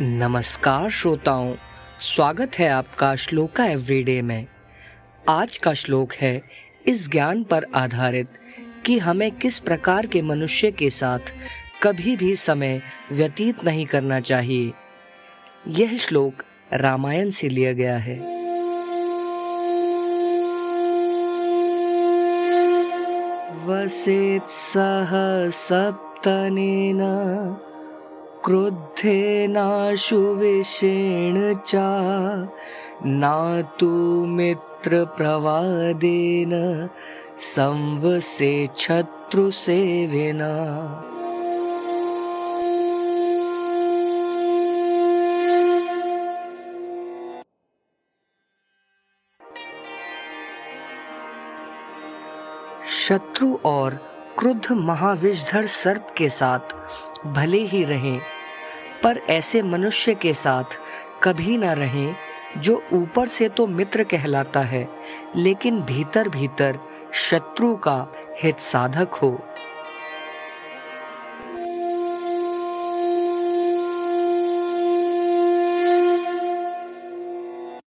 नमस्कार श्रोताओं, स्वागत है आपका श्लोका एवरीडे में। आज का श्लोक है, इस ज्ञान पर आधारित, कि हमें किस प्रकार के मनुष्य के साथ कभी भी समय व्यतीत नहीं करना चाहिए। यह श्लोक रामायण से लिया गया है। वसेत सह सप्तनेन क्रुद्धेनाशुविषेण च। नातु मित्रप्रवादेन, संवसे शत्रुसेविना। शत्रु और क्रुद्ध महाविषधर सर्प के साथ भले ही रहें पर ऐसे मनुष्य के साथ कभी ना रहें जो ऊपर से तो मित्र कहलाता है, लेकिन भीतर भीतर शत्रु का हित साधक हो।